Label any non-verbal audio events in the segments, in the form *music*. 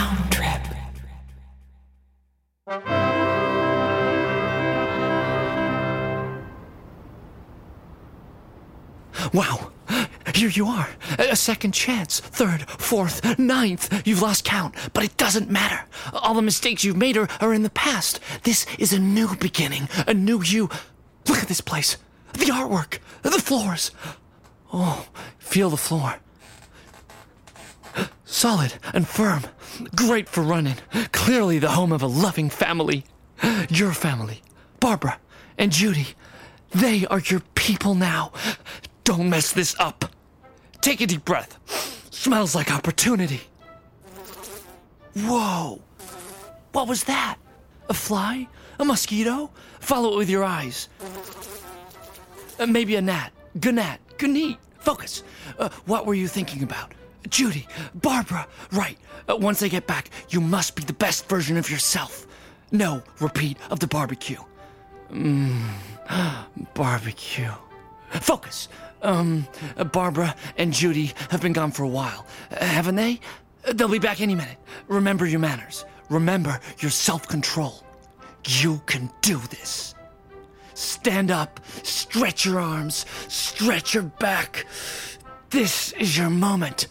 Sound Trip. Wow. Here you are. A second chance. Third, fourth, ninth. You've lost count, but it doesn't matter. All the mistakes you've made are, are in the past. This is a new beginning, a new you. Look at this place. The artwork, the floors. Oh, feel the floor. Solid and firm. Great for running. Clearly the home of a loving family. Your family. Barbara and Judy. They are your people now. Don't mess this up. Take a deep breath. Smells like opportunity. Whoa. What was that? A fly? A mosquito? Follow it with your eyes. Uh, maybe a gnat. Gnat. Gnat. Focus. Uh, what were you thinking about? Judy. Barbara. Right. Uh, once I get back, you must be the best version of yourself. No, repeat, of the barbecue. Mmm. *gasps* Barbecue. Focus. Um, uh, Barbara and Judy have been gone for a while, uh, haven't they? Uh, They'll be back any minute. Remember your manners. Remember your self control. You can do this. Stand up, stretch your arms, stretch your back. This is your moment.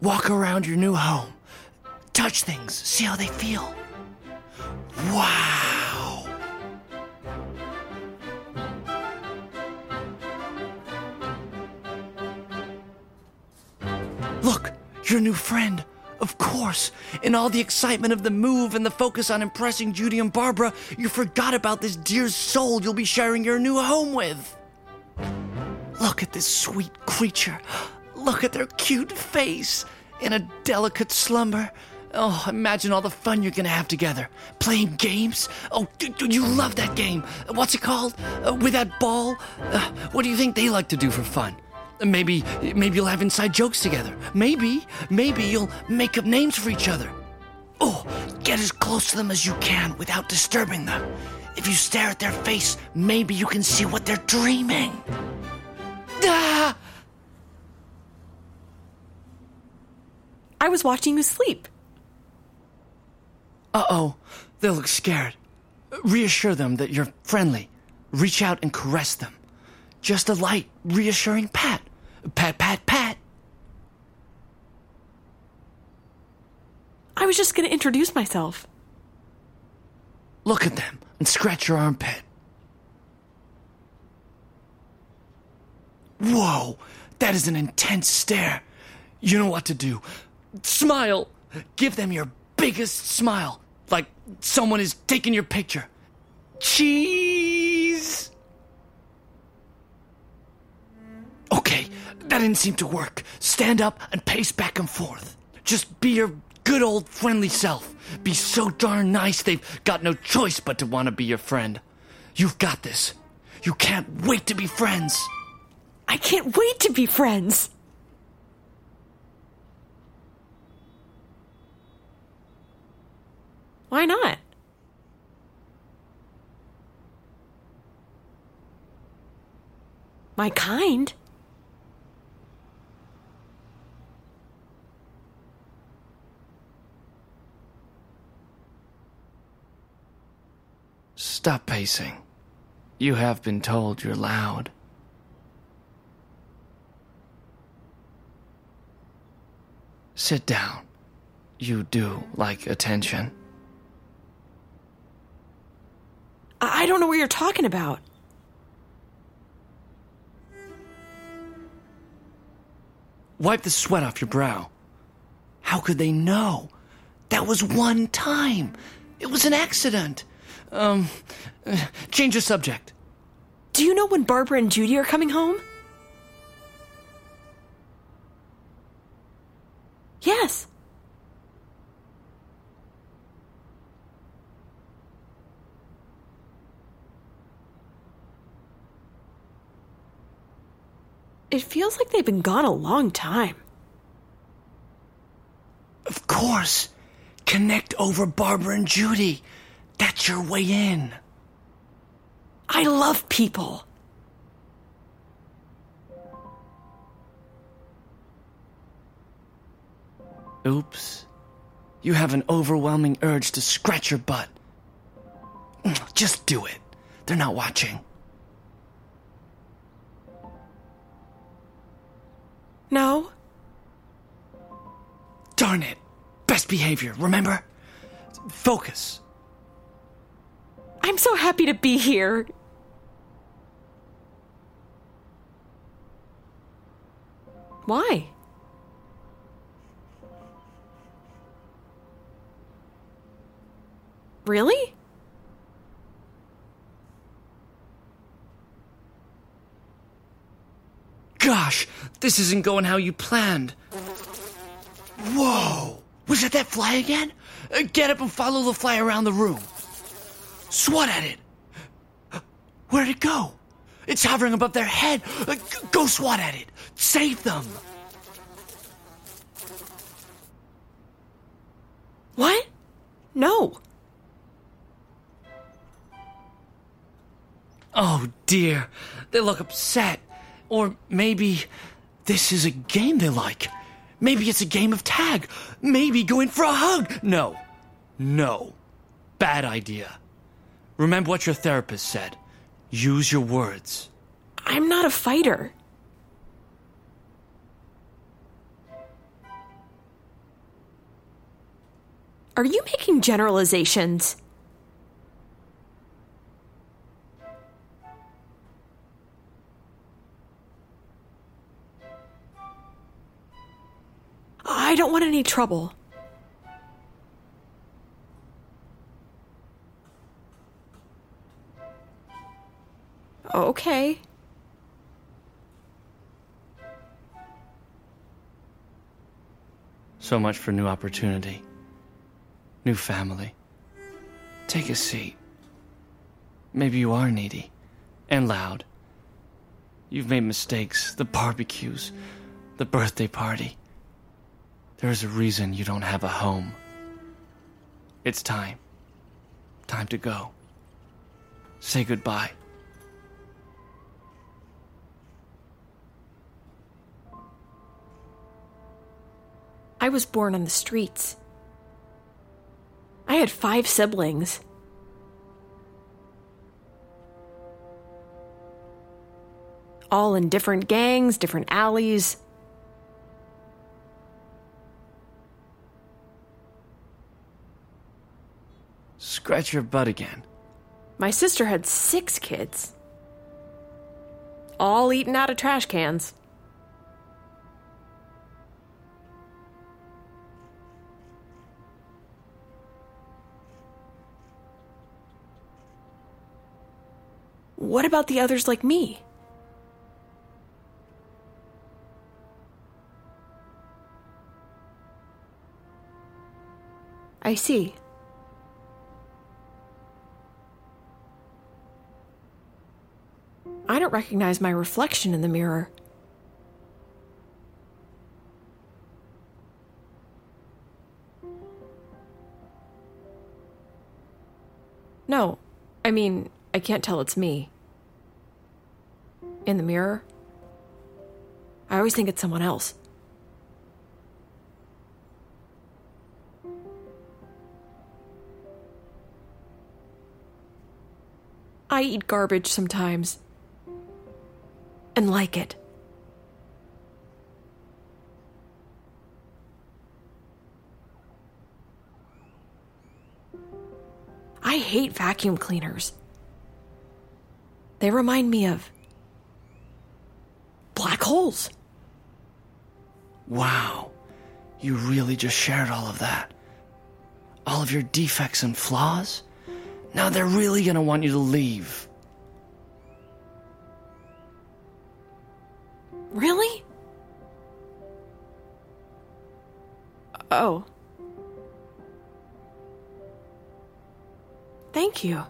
Walk around your new home. Touch things, see how they feel. Wow. Look, your new friend. Of course, in all the excitement of the move and the focus on impressing Judy and Barbara, you forgot about this dear soul you'll be sharing your new home with. Look at this sweet creature. Look at their cute face in a delicate slumber. Oh, imagine all the fun you're gonna have together. Playing games? Oh, do, d- you love that game. What's it called? Uh, with that ball? Uh, what do you think they like to do for fun? Maybe, maybe you'll have inside jokes together. Maybe, maybe you'll make up names for each other. Oh, get as close to them as you can without disturbing them. If you stare at their face, maybe you can see what they're dreaming. Ah! I was watching you sleep. Uh oh, they'll look scared. Reassure them that you're friendly. Reach out and caress them. Just a light, reassuring pat. Pat, pat, pat. I was just going to introduce myself. Look at them and scratch your armpit. Whoa, that is an intense stare. You know what to do. Smile. Give them your biggest smile, like someone is taking your picture. Cheese. Okay, that didn't seem to work. Stand up and pace back and forth. Just be your good old friendly self. Be so darn nice they've got no choice but to want to be your friend. You've got this. You can't wait to be friends. I can't wait to be friends. Why not? My kind? Stop pacing. You have been told you're loud. Sit down. You do like attention. I don't know what you're talking about. Wipe the sweat off your brow. How could they know? That was one time. It was an accident. Um, *sighs* change the subject. Do you know when Barbara and Judy are coming home? Yes. It feels like they've been gone a long time. Of course. Connect over Barbara and Judy. That's your way in. I love people. Oops. you have an overwhelming urge to scratch your butt. Just do it. They're not watching. No? Darn it. Best behavior, remember? Focus. I'm so happy to be here. Why? Really? Gosh, this isn't going how you planned. Whoa! Was it that fly again? Uh, Get up and follow the fly around the room. Swat at it. Where'd it go? It's hovering above their head. Uh, g- Go swat at it. Save them. What? No. Oh dear, they look upset. Or maybe this is a game they like. Maybe it's a game of tag. Maybe go in for a hug. No, no. Bad idea. Remember what your therapist said. Use your words. I'm not a fighter. Are you making generalizations? Trouble. Okay. So much for new opportunity. New family. Take a seat. Maybe you are needy and loud. You've made mistakes, the barbecues, the birthday party. There is a reason you don't have a home. It's time. Time to go. Say goodbye. I was born on the streets. I had five siblings. All in different gangs, different alleys. Scratch your butt again. My sister had six kids. All eaten out of trash cans. What about the others like me? I see. I don't recognize my reflection in the mirror. No, I mean, I can't tell it's me. In the mirror, I always think it's someone else. I eat garbage sometimes and like it. I hate vacuum cleaners. They remind me of black holes. Wow. You really just shared all of that. All of your defects and flaws? Now they're really gonna want you to leave. Really? Oh. Thank you.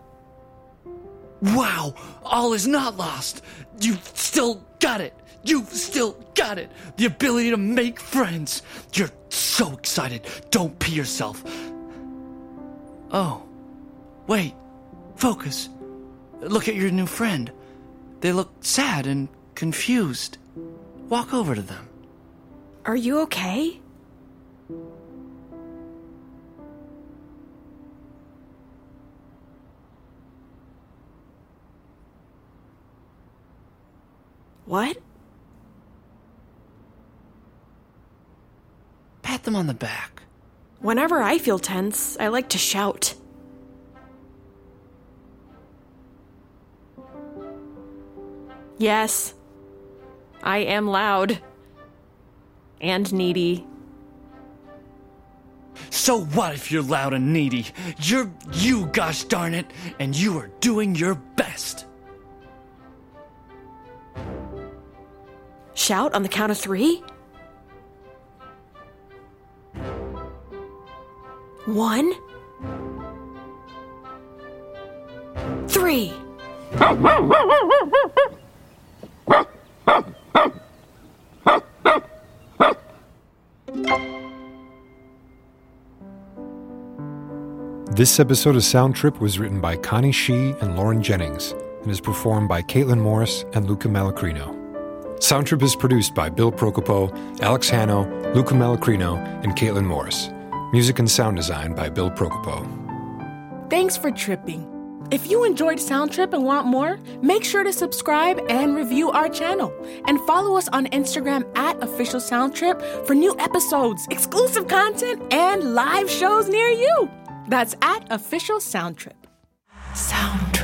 Wow, all is not lost. You've still got it. You've still got it. The ability to make friends. You're so excited. Don't pee yourself. Oh, wait. Focus. Look at your new friend. They look sad and confused. Walk over to them. Are you okay? What? Pat them on the back. Whenever I feel tense, I like to shout. Yes, I am loud and needy. So what if you're loud and needy? You're you, gosh darn it, and you are doing your best. Shout on the count of three? One, three. *laughs* This episode of Sound Trip was written by Connie Shi and Lauren Jennings and is performed by Caitlin Morris and Luca Malacrino. Sound Trip is produced by Bill Prokopow, Alex Hanno, Luca Malacrino, and Caitlin Morris. Music and sound design by Bill Prokopow. Thanks for tripping. If you enjoyed Sound Trip and want more, make sure to subscribe and review our channel. And follow us on Instagram at Official Sound Trip for new episodes, exclusive content, and live shows near you. That's at Official Sound Trip. Sound